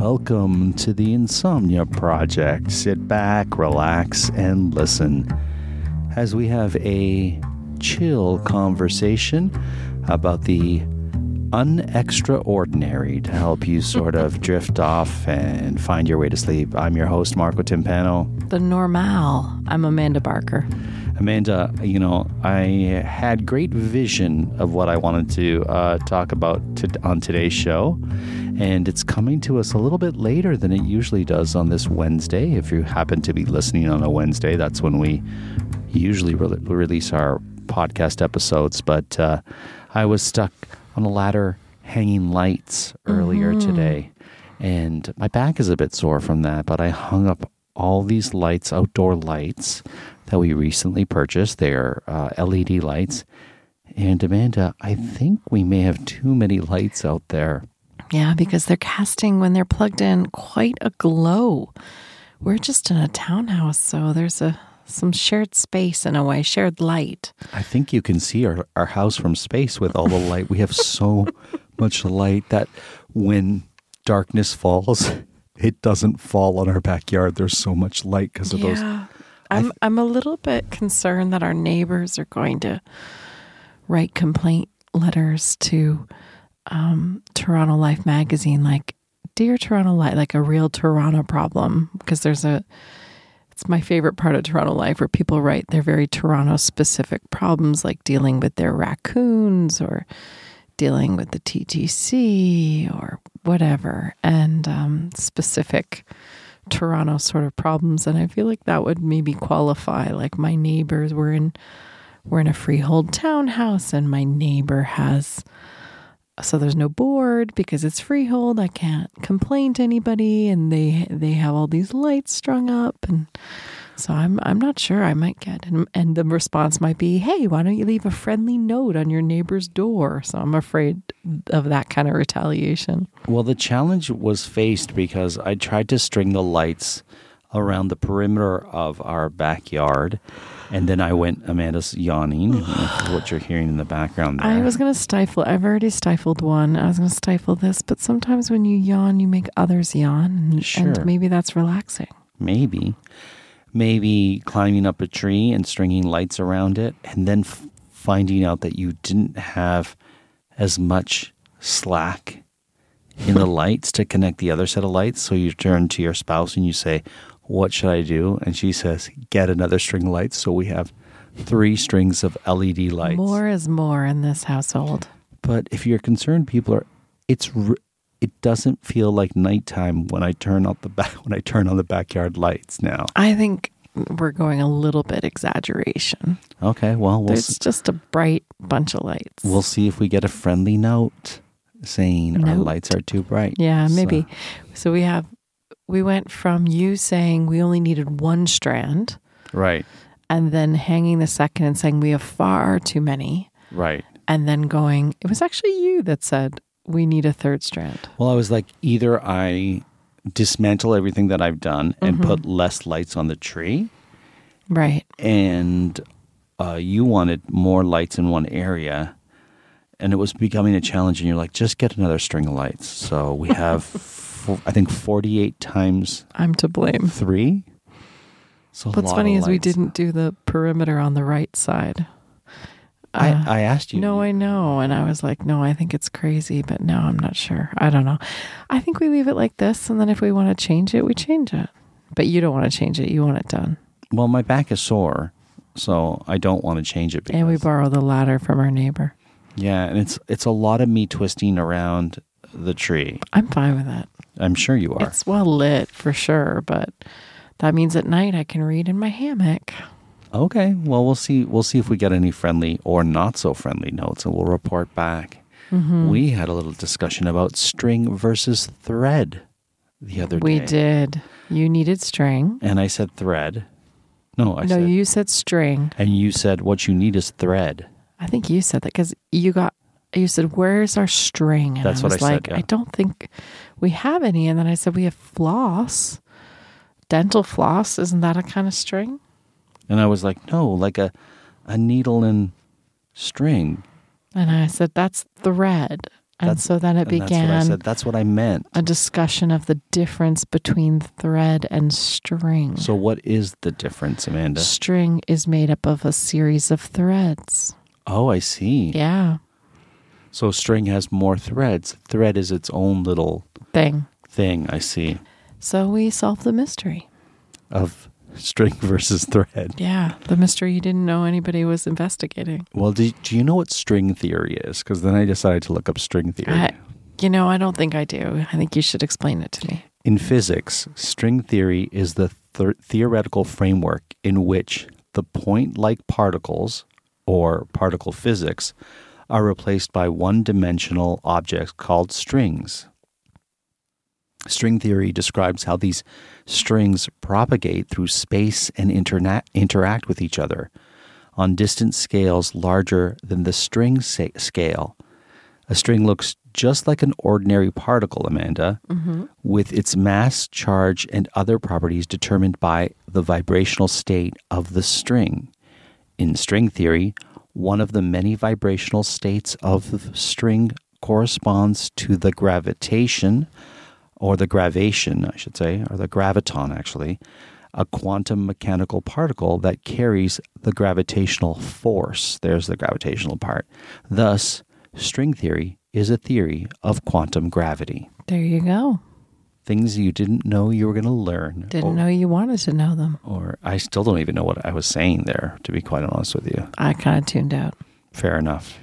Welcome to the Insomnia Project. Sit back, relax, and listen as we have a chill conversation about the unextraordinary to help you sort of drift off and find your way to sleep. I'm your host, Marco Timpano. The normal. I'm Amanda Barker. Amanda, you know, I had great vision of what I wanted to uh, talk about to, on today's show, and it's coming to us a little bit later than it usually does on this Wednesday. If you happen to be listening on a Wednesday, that's when we usually re- release our podcast episodes. But uh, I was stuck on a ladder hanging lights earlier today, and my back is a bit sore from that, but I hung up all these lights, outdoor lights that we recently purchased. They're uh, LED lights. And Amanda, I think we may have too many lights out there. Yeah, because they're casting when they're plugged in quite a glow. We're just in a townhouse, so there's a some shared space in a way, shared light. I think you can see our, our house from space with all the light. We have so much light that when darkness falls, it doesn't fall on our backyard. There's so much light because of those. I'm I'm a little bit concerned that our neighbors are going to write complaint letters to um, Toronto Life magazine, like "Dear Toronto Life," like a real Toronto problem, because there's a. It's my favorite part of Toronto Life where people write their very Toronto specific problems, like dealing with their raccoons or dealing with the TTC or whatever, and um, specific Toronto sort of problems. And I feel like that would maybe qualify. Like my neighbors were in we're in a freehold townhouse, and my neighbor has so there's no board because it's freehold. I can't complain to anybody, and they they have all these lights strung up, and so I'm I'm not sure. I might get and, and the response might be, "Hey, why don't you leave a friendly note on your neighbor's door?" So I'm afraid of that kind of retaliation. Well, the challenge was faced because I tried to string the lights around the perimeter of our backyard. And then I went, Amanda's yawning, what you're hearing in the background there. I was going to stifle. I've already stifled one. I was going to stifle this, but sometimes when you yawn, you make others yawn, and, Sure. and maybe that's relaxing. Maybe. Maybe climbing up a tree and stringing lights around it, and then f- finding out that you didn't have as much slack in the lights to connect the other set of lights. So you turn to your spouse and you say, What should I do? And she says, Get another string of lights. So we have three strings of LED lights. More is more in this household. But if you're concerned, people are. It's it doesn't feel like nighttime when I turn out the back when I turn on the backyard lights now. I think we're going a little bit exaggeration. Okay, well we'll It's just a bright bunch of lights. we'll see if we get a friendly note saying our lights are too bright. yeah, So- maybe. So we have we went from you saying we only needed one strand right, and then hanging the second and saying we have far too many right. and then going it was actually you that said we need a third strand. Well, I was like, either I dismantle everything that I've done and Mm-hmm. put less lights on the tree, Right. and uh, you wanted more lights in one area, and it was becoming a challenge. And you're like, just get another string of lights. So we have, four, I think, 48 times I'm to blame. three. So What's funny is we didn't do the perimeter on the right side. I, Uh, I asked you. No, I know. And I was like, no, I think it's crazy, but no, I'm not sure. I don't know. I think we leave it like this. And then if we want to change it, we change it. But you don't want to change it. You want it done. Well, my back is sore, so I don't want to change it. Because, And we borrow the ladder from our neighbor. yeah, and it's it's a lot of me twisting around the tree. I'm fine with that. I'm sure you are. It's well lit for sure, but that means at night I can read in my hammock. Okay. Well, we'll see. We'll see if we get any friendly or not so friendly notes, and we'll report back. Mm-hmm. We had a little discussion about string versus thread the other We day. We did. You needed string. and I said thread. No, I no, said. you said string. and you said what you need is thread. I think you said that because you got you said where's our string? And That's I what was I said, like, yeah. I don't think we have any. And then I said we have floss, dental floss. Isn't that a kind of string? And I was like, no, like a a needle and string. And I said that's thread. And That's- so then it And that's what I began said. That's what I meant. a discussion of the difference between thread and string. So what is the difference, Amanda? string is made up of a series of threads. Oh, I see. Yeah, So string has more threads. Thread is its own little thing. thing. I see. So we solve the mystery. Of string versus thread. Yeah, the mystery you didn't know anybody was investigating. Well, do, do you know what string theory is? Because then I decided to look up string theory. I, you know, I don't think I do. I think you should explain it to me. In physics, string theory is the th- theoretical framework in which the point like particles, or particle physics, are replaced by one dimensional objects called strings. String theory describes how these strings propagate through space and interna- interact with each other on distant scales larger than the string sa- scale. A string looks just like an ordinary particle, Amanda, mm-hmm. with its mass, charge, and other properties determined by the vibrational state of the string. In string theory, one of the many vibrational states of the string corresponds to the gravitation, or the gravation, I should say, or the graviton, actually, a quantum mechanical particle that carries the gravitational force. There's the gravitational part. Thus, string theory is a theory of quantum gravity. There you go. Things you didn't know you were going to learn. Didn't or, know you wanted to know them. Or I still don't even know what I was saying there, to be quite honest with you. I kind of tuned out. Fair enough.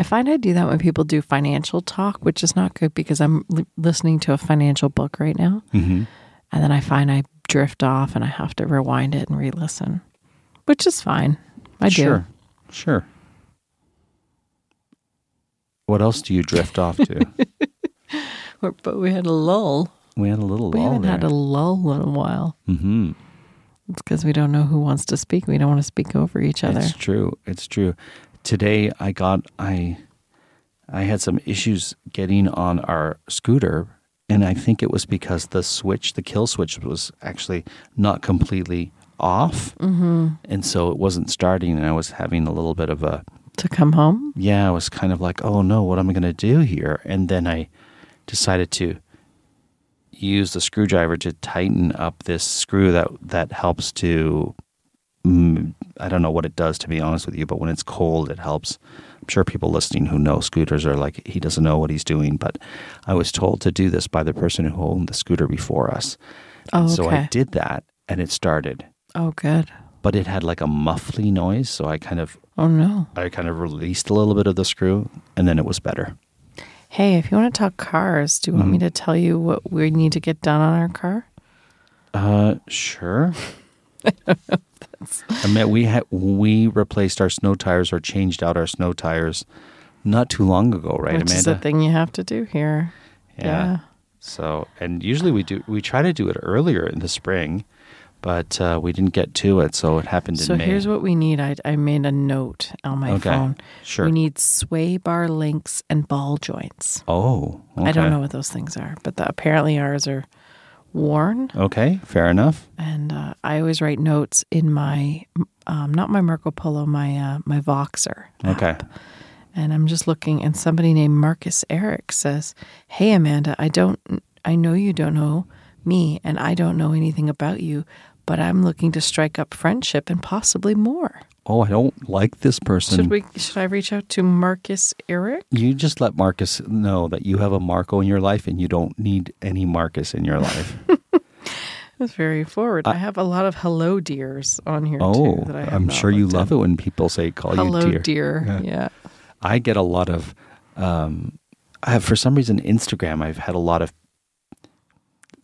I find I do that when people do financial talk, which is not good because I'm li- listening to a financial book right now. hmm And then I find I drift off and I have to rewind it and re listen, which is fine. I do. Sure. Sure. What else do you drift off to? But we had a lull. we had a little We lull haven't there. had a lull in a while. mm-hmm. It's because we don't know who wants to speak. We don't want to speak over each other. It's true. It's true. Today I got I I had some issues getting on our scooter and I think it was because the switch, the kill switch was actually not completely off. Mm-hmm. And so it wasn't starting and I was having a little bit of a To come home? yeah, I was kind of like, oh no, what am I going to do here? And then I decided to use the screwdriver to tighten up this screw that that helps to. Mm, I don't know what it does to be honest with you, but when it's cold, it helps. I'm sure people listening who know scooters are like, he doesn't know what he's doing. But I was told to do this by the person who owned the scooter before us. Oh, And So I did that, and it started, Oh, good. but it had like a muffly noise. So I kind of Oh, no. I kind of released a little bit of the screw, and then it was better. Hey, if you want to talk cars, do you want me Mm-hmm. to tell you what we need to get done on our car? Uh, sure. I mean, we had we replaced our snow tires or changed out our snow tires not too long ago, right, Which is Amanda? the thing you have to do here. yeah. So, and usually we do we try to do it earlier in the spring, but uh, we didn't get to it, so it happened So in May. here's what we need. I, I made a note on my Okay, phone. sure. We need sway bar links and ball joints. oh, I don't know what those things are, but the, apparently ours are worn. Okay, fair enough. And uh, I always write notes in my, um, not my Marco Polo, my uh, my Voxer. app. Okay. And I'm just looking, and somebody named Marcus Eric says, "Hey Amanda, I don't, I know you don't know me, and I don't know anything about you, but I'm looking to strike up friendship and possibly more. Oh, I don't like this person. Should we? Should I reach out to Marcus Eric? You just let Marcus know that you have a Marco in your life and you don't need any Marcus in your life. That's very forward. I have a lot of hello dears on here oh, too. That I not sure you love at. it when people say call Hello, you dear. dear. Yeah. Yeah. I get a lot of um I have for some reason Instagram I've had a lot of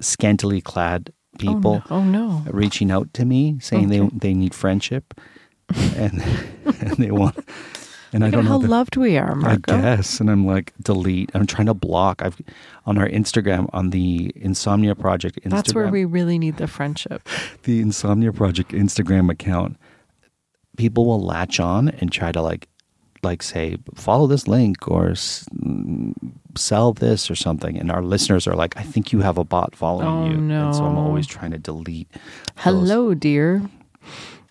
scantily clad people Oh no. Oh, no. reaching out to me saying Okay. they they need friendship and and they want and I don't at know how the- loved we are, I guess, and I'm like delete. I'm trying to block. I've on our Instagram on the Insomnia Project Instagram. That's where we really need the friendship. the Insomnia Project Instagram account. People will latch on and try to like, like say follow this link or s- sell this or something, and our listeners are like, I think you have a bot following Oh, you, and so I'm always trying to delete. those. Hello, dear.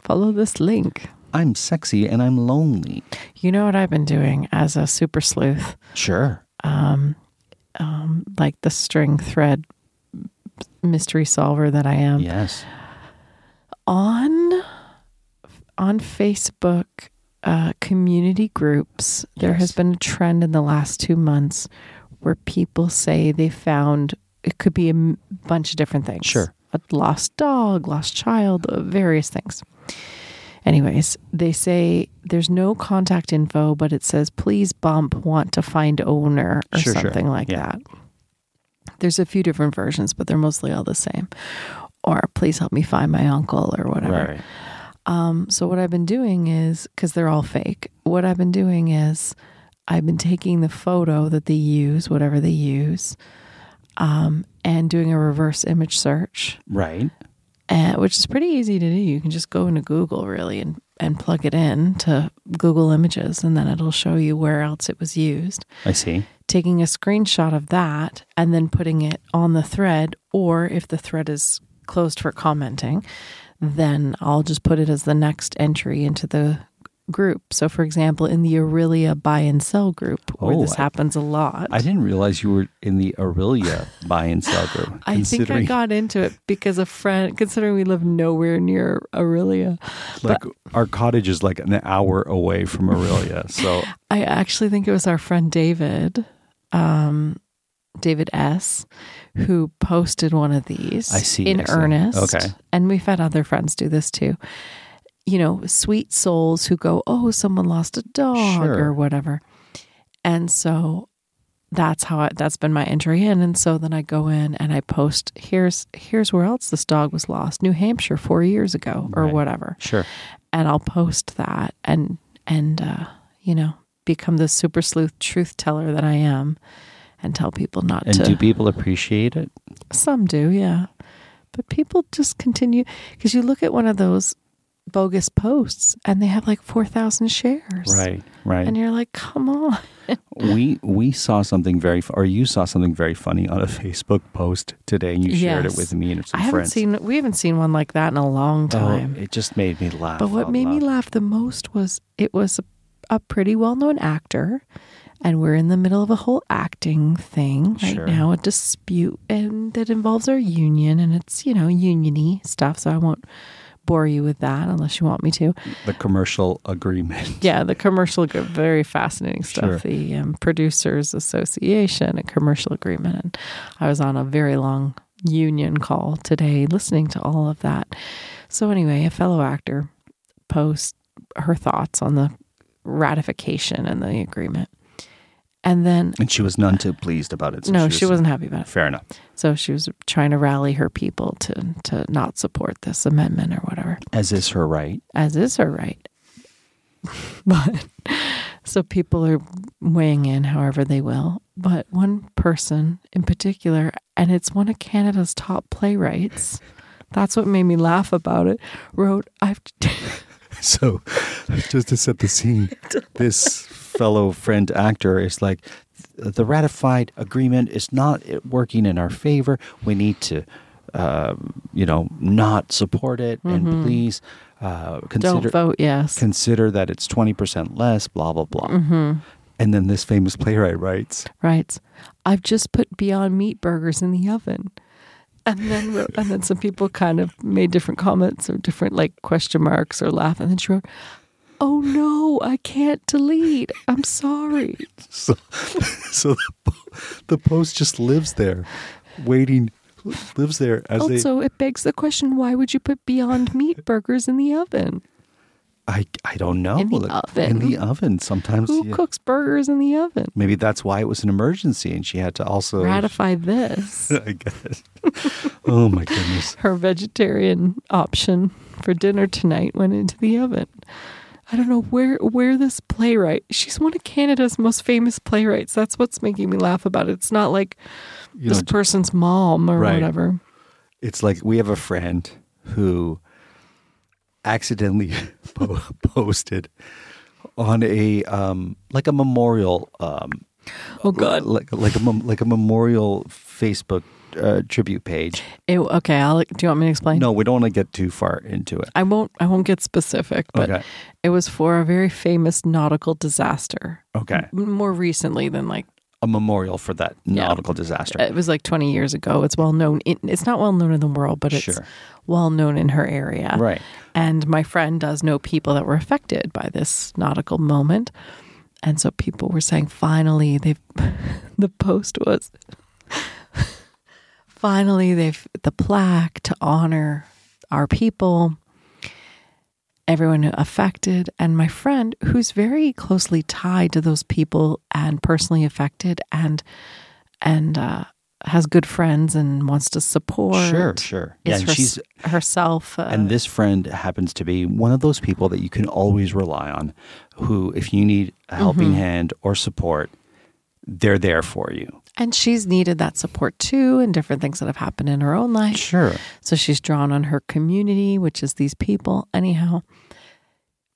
Follow this link. I'm sexy and I'm lonely. You know what I've been doing as a super sleuth, Sure. Um, um, like the string thread mystery solver that I am. Yes. on on Facebook uh, community groups, there has been a trend in the last two months where people say they found it could be a m- bunch of different things. Sure. a lost dog, lost child, uh, various things. Anyways, they say there's no contact info, but it says please bump want to find owner or Sure, sure. something like Yeah. that. There's a few different versions, but they're mostly all the same. Or please help me find my uncle or whatever. Right. Um, so what I've been doing is because they're all fake. What I've been doing is I've been taking the photo that they use, whatever they use, um, and doing a reverse image search, Right. uh, which is pretty easy to do. You can just go into Google really and and plug it in to Google Images, and then it'll show you where else it was used. I see. Taking a screenshot of that and then putting it on the thread, or if the thread is closed for commenting, then I'll just put it as the next entry into the group. So, for example, in the Orillia buy and sell group, where Oh, this I- happens a lot. I didn't realize you were in the Orillia buy and sell group. I think I got into it because a friend, considering we live nowhere near Orillia, like our cottage is like an hour away from Orillia. So I actually think it was our friend David, um, David S, who posted one of these. I see, in I see. earnest. Okay. and we've had other friends do this too. You know, sweet souls who go, "Oh, someone lost a dog" Sure. or whatever, and so that's how I, that's been my entry in. And so then I go in and I post here's here's where else this dog was lost, New Hampshire four years ago or Right. whatever sure. and I'll post that and and uh, you know become the super sleuth truth teller that I am, and tell people not And to. do people appreciate it? Some do, yeah, but people just continue because you look at one of those bogus posts and they have like four thousand shares, Right. Right. And you're like, come on, we we saw something very or you saw something very funny on a Facebook post today and you shared it with me and some I haven't friends. seen we haven't seen one like that in a long Oh, time. it just made me laugh. But what made me laugh the most was it was a, a pretty well known actor, and we're in the middle of a whole acting thing right Sure. now, a dispute, and that involves our union, and it's you know uniony stuff. So I won't bore you with that unless you want me to. the commercial agreement. Yeah, the commercial, very fascinating stuff. Sure. The um, Producers Association, a commercial agreement. And I was on a very long union call today listening to all of that. So, anyway, a fellow actor posts her thoughts on the ratification and the agreement. And then, And she was none too pleased about it. so no, was- she wasn't happy about it. Fair enough. So she was trying to rally her people to to not support this amendment or whatever. As is her right. as is her right. but so people are weighing in however they will. But one person in particular, and it's one of Canada's top playwrights, that's what made me laugh about it, wrote, I've. So, just to set the scene, this fellow friend actor is like, the ratified agreement is not working in our favor. We need to, uh, you know, not support it, and please uh, Don't consider vote yes. consider that it's twenty percent less. Blah blah blah. And then this famous playwright writes, Right. I've just put Beyond Meat burgers in the oven. And then and then some people kind of made different comments or different like question marks or laugh. And then she wrote, "Oh no, I can't delete. I'm sorry." So, so the, the post just lives there, waiting, lives there as they. Also, it begs the question: Why would you put Beyond Meat burgers in the oven? I I don't know. In the Like, oven. In the oven. Sometimes. Who you- cooks burgers in the oven? Maybe that's why it was an emergency, and she had to also Ratify this. I guess. oh my goodness. Her vegetarian option for dinner tonight went into the oven. I don't know where where this playwright. She's one of Canada's most famous playwrights. That's what's making me laugh about it. It's not like You this know, person's mom or Right. whatever. it's like we have a friend who accidentally po- posted on a um like a memorial um Oh God. like like a mem- like a memorial Facebook uh, tribute page. It, okay, I'll, do you want me to explain? No, we don't want to get too far into it. I won't. I won't get specific, but Okay. it was for a very famous nautical disaster. Okay. M- More recently than like A memorial for that Yeah. nautical disaster. it was like 20 years ago. It's well known. In, it's not well known in the world, but it's Sure. well known in her area. Right. And my friend does know people that were affected by this nautical moment. And so people were saying, finally, they've, the post was, finally, they've, the plaque to honor our people, everyone affected. And my friend, who's very closely tied to those people and personally affected and, and, uh, has good friends and wants to support. Sure, sure. Yeah, and her- she's herself. Uh, and this friend happens to be one of those people that you can always rely on who if you need a helping Mm-hmm. hand or support they're there for you And she's needed that support too, and different things that have happened in her own life. sure So she's drawn on her community, which is these people, anyhow.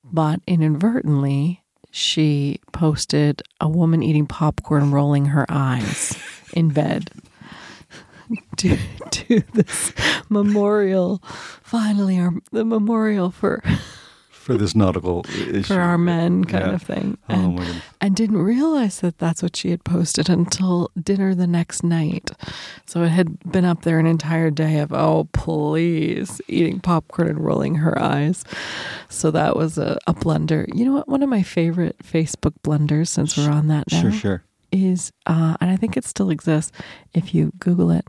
But inadvertently, she posted a woman eating popcorn, rolling her eyes in bed to, to this memorial. Finally, our the memorial for for this nautical issue for our men, kind Yeah. of thing. oh And- my goodness and didn't realize that that's what she had posted until dinner the next night. So it had been up there an entire day of, oh, please, eating popcorn and rolling her eyes. So that was a, a blunder. You know what? One of my favorite Facebook blunders, since we're on that now, sure sure is, uh, and I think it still exists if you Google it,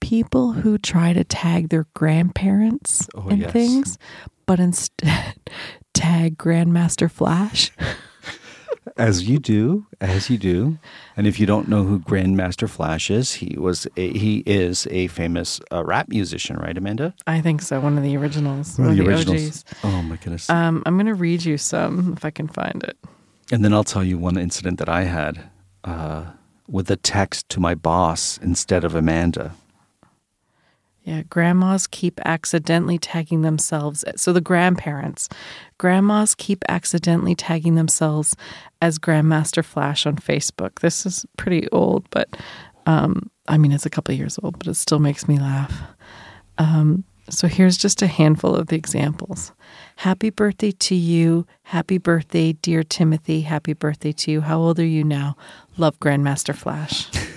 people who try to tag their grandparents Oh, in yes. things, but instead tag Grandmaster Flash. as you do as you do and if you don't know who grandmaster flash is he was a, he is a famous uh, rap musician right amanda I think so. One of the originals. One One, of of the the, originals. OGs. oh my goodness Um, I'm going to read you some if I can find it. And then I'll tell you one incident that I had uh, with a text to my boss instead of Amanda. Yeah, grandmas keep accidentally tagging themselves. So the grandparents, grandmas keep accidentally tagging themselves as Grandmaster Flash on Facebook. This is pretty old, but um, I mean, it's a couple years old, but it still makes me laugh. Um, so here's just a handful of the examples. Happy birthday to you. Happy birthday, dear Timothy. Happy birthday to you. How old are you now? Love Grandmaster Flash.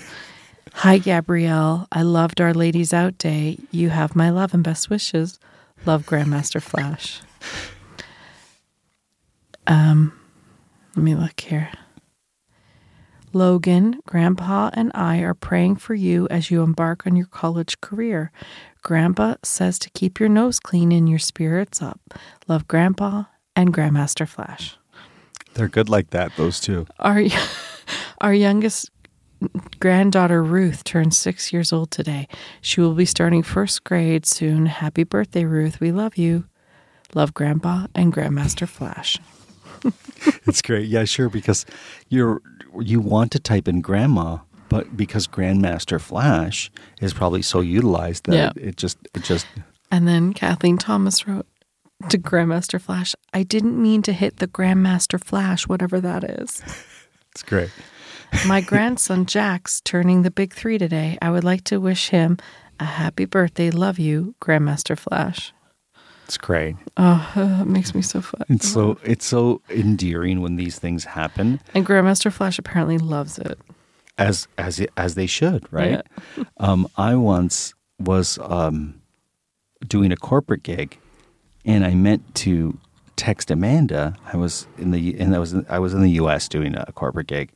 Hi, Gabrielle. I loved Our Ladies Out Day. You have my love and best wishes. Love Grandmaster Flash. Um, let me look here. Logan, Grandpa, and I are praying for you as you embark on your college career. Grandpa says to keep your nose clean and your spirits up. Love Grandpa and Grandmaster Flash. They're good like that, those two. Our our youngest granddaughter Ruth turns six years old today. She will be starting first grade soon. Happy birthday, Ruth. We love you. Love Grandpa and Grandmaster Flash. It's great. Yeah, sure, because you're you want to type in grandma, but because Grandmaster Flash is probably so utilized that Yeah. it just it just And then Kathleen Thomas wrote to Grandmaster Flash, I didn't mean to hit the Grandmaster Flash, whatever that is. it's great. My grandson Jack's turning the big three today. I would like to wish him a happy birthday. Love you, Grandmaster Flash. It's great. Oh, it makes me so fun. It's so it's so endearing when these things happen And Grandmaster Flash apparently loves it. as as as they should, right? Um, I once was um, doing a corporate gig, and I meant to text Amanda. I was in the and I was I was in the U.S. doing a corporate gig,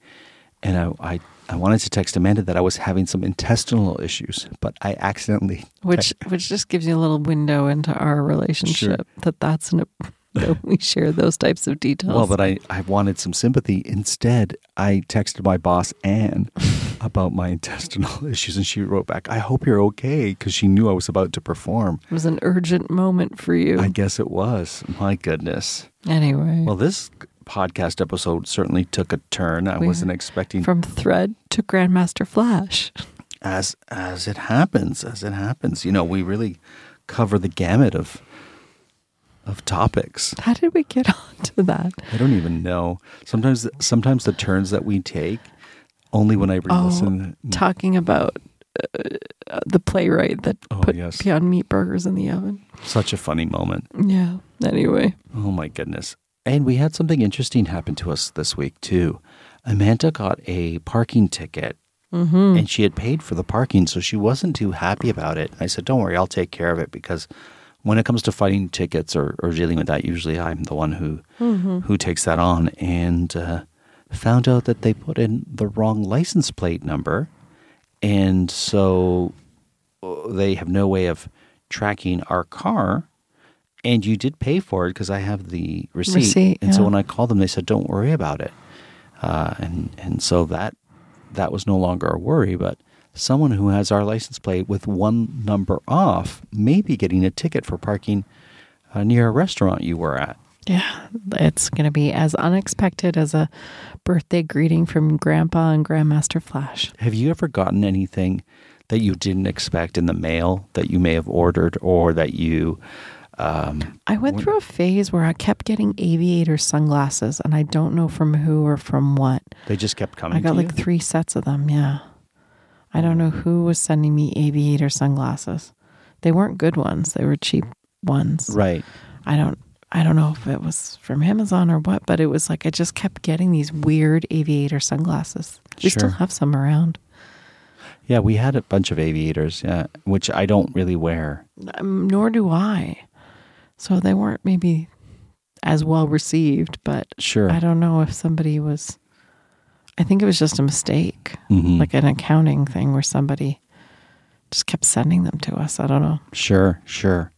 and I I, I wanted to text Amanda that I was having some intestinal issues, but I accidentally which which just gives you a little window into our relationship that that's an that we share those types of details. Well, but I, I wanted some sympathy. Instead, I texted my boss, Anne, about my intestinal issues, and she wrote back, I hope you're okay, because she knew I was about to perform. it was an urgent moment for you. I guess it was. My goodness. anyway, Well, this podcast episode certainly took a turn. I We- wasn't expecting from Thread to Grandmaster Flash. as as it happens, as it happens. You know, we really cover the gamut of of topics. How did we get onto that? I don't even know. Sometimes sometimes the turns that we take only when I Oh, re-listen. talking about uh, the playwright that Oh, put yes. Beyond Meat Burgers in the oven. Such a funny moment. Yeah. Anyway, Oh my goodness. And we had something interesting happen to us this week too. Amanda got a parking ticket Mm-hmm. and she had paid for the parking, so she wasn't too happy about it. I said, Don't worry, I'll take care of it because when it comes to fighting tickets or, or dealing with that, usually I'm the one who Mm-hmm. who takes that on. And uh, found out that they put in the wrong license plate number, and so uh, they have no way of tracking our car. And you did pay for it because I have the receipt. Receipt, and so when I called them, they said, "Don't worry about it." Uh, and and so that that was no longer a worry. But someone who has our license plate with one number off may be getting a ticket for parking uh, near a restaurant you were at. yeah, it's going to be as unexpected as a birthday greeting from Grandpa and Grandmaster Flash. Have you ever gotten anything that you didn't expect in the mail that you may have ordered or that you? Um, I went through a phase where I kept getting aviator sunglasses, and I don't know from who or from what. they just kept coming. I got like you? three sets of them. Yeah. I don't know who was sending me aviator sunglasses. They weren't good ones. They were cheap ones. right. I don't I don't know if it was from Amazon or what, but it was like I just kept getting these weird aviator sunglasses. We still have some around. Yeah, we had a bunch of aviators, yeah, which I don't really wear. Um, nor do I. So they weren't maybe as well received, but Sure. I don't know if somebody was I think it was just a mistake. Mhm. Like an accounting thing where somebody just kept sending them to us. I don't know. Sure, sure.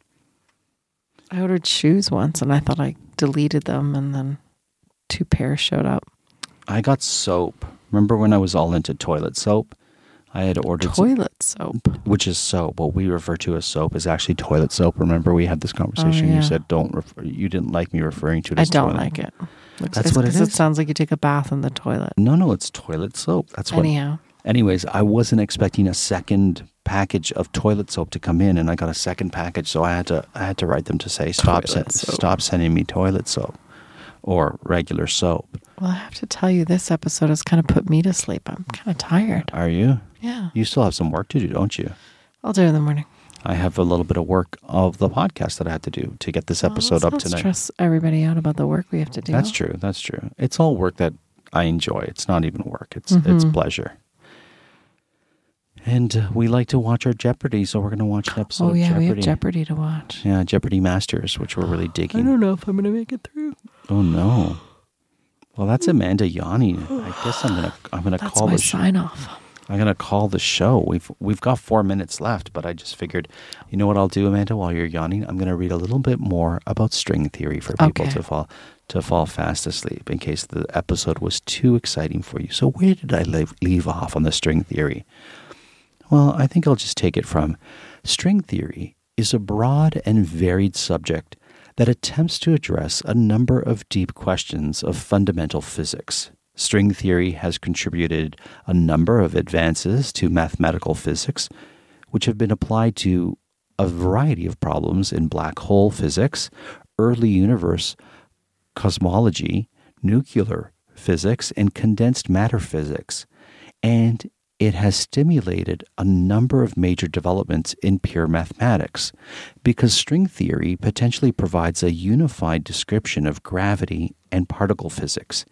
I ordered shoes once and I thought I deleted them and then two pairs showed up. I got soap. Remember when I was all into toilet soap? I had ordered some- Toilet soap. which is soap. What we refer to as soap is actually toilet soap. Remember we had this conversation. Oh, yeah. You said don't refer, you didn't like me referring to it I don't toilet. like it. Looks- That's what it is. It sounds like you take a bath in the toilet. No, no, it's toilet soap. That's what Anyhow, Anyways, I wasn't expecting a second package of toilet soap to come in, and I got a second package, so I had to I had to write them to say stop soap. stop sending me toilet soap or regular soap. Well, I have to tell you, this episode has kind of put me to sleep. I'm kind of tired. Are you? Yeah, You still have some work to do, don't you? I'll do it in the morning. I have a little bit of work of the podcast that I have to do to get this episode Well, up tonight. Stress everybody out about the work we have to do. That's true. That's true. It's all work that I enjoy. It's not even work. It's it's Mhm. pleasure. And uh, we like to watch our Jeopardy, so we're going to watch an episode Oh of yeah, Jeopardy. we have Jeopardy to watch. Yeah, Jeopardy Masters, which we're really digging. I don't know if I'm going to make it through. Oh no. Well, that's Amanda yawning. I guess I'm gonna I'm gonna That's call my the show. sign off. I'm gonna call the show. We've we've got four minutes left, but I just figured, you know what I'll do, Amanda, while you're yawning, I'm gonna read a little bit more about string theory for people Okay. to fall to fall fast asleep in case the episode was too exciting for you. So where did I leave, leave off on the string theory? Well, I think I'll just take it from string theory is a broad and varied subject that attempts to address a number of deep questions of fundamental physics. String theory has contributed a number of advances to mathematical physics, which have been applied to a variety of problems in black hole physics, early universe cosmology, nuclear physics, and condensed matter physics. And it has stimulated a number of major developments in pure mathematics because string theory potentially provides a unified description of gravity and particle physics.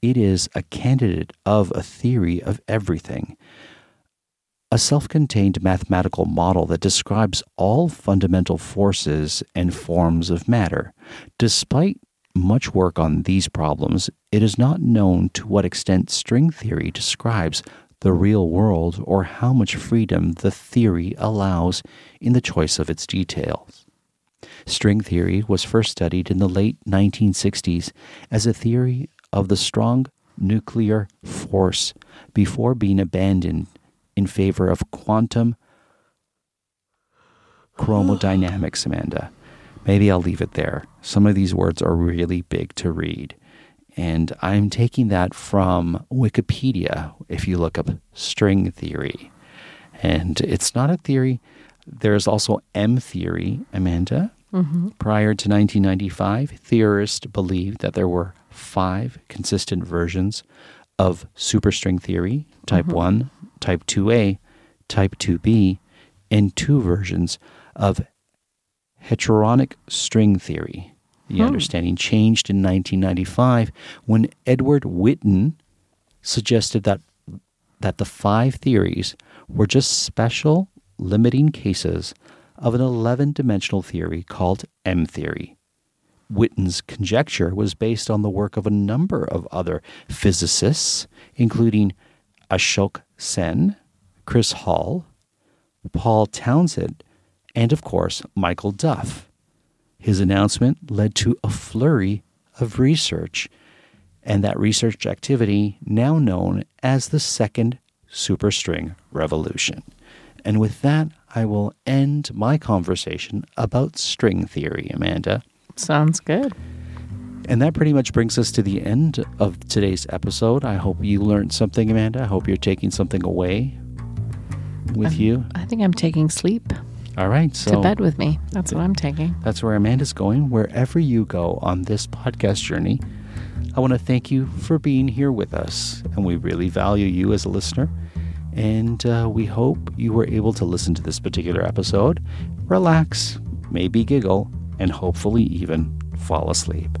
It is a candidate of a theory of everything. A self contained mathematical model that describes all fundamental forces and forms of matter. Despite much work on these problems, it is not known to what extent string theory describes the real world or how much freedom the theory allows in the choice of its details. String theory was first studied in the late 1960s as a theory of the strong nuclear force before being abandoned in favor of quantum chromodynamics, Amanda. Maybe I'll leave it there. Some of these words are really big to read. And I'm taking that from Wikipedia if you look up string theory. And it's not a theory. There's also M theory, Amanda. Mm-hmm. Prior to 1995, theorists believed that there were five consistent versions of superstring theory type mm-hmm. 1, type 2a, type 2b, and two versions of heterotic string theory. The hmm. understanding changed in 1995 when Edward Witten suggested that that the five theories were just special limiting cases of an 11 dimensional theory called M theory. Witten's conjecture was based on the work of a number of other physicists, including Ashoke Sen, Chris Hull, Paul Townsend, and of course, Michael Duff. His announcement led to a flurry of research, and that research activity now known as the second superstring revolution. And with that, I will end my conversation about string theory, Amanda. Sounds good. And that pretty much brings us to the end of today's episode. I hope you learned something, Amanda. I hope you're taking something away with I'm, you. I think I'm taking sleep. All right. So to bed with me. That's what I'm taking. That's where Amanda's going. Wherever you go on this podcast journey, I want to thank you for being here with us. And we really value you as a listener. And uh, we hope you were able to listen to this particular episode, relax, maybe giggle, and hopefully even fall asleep.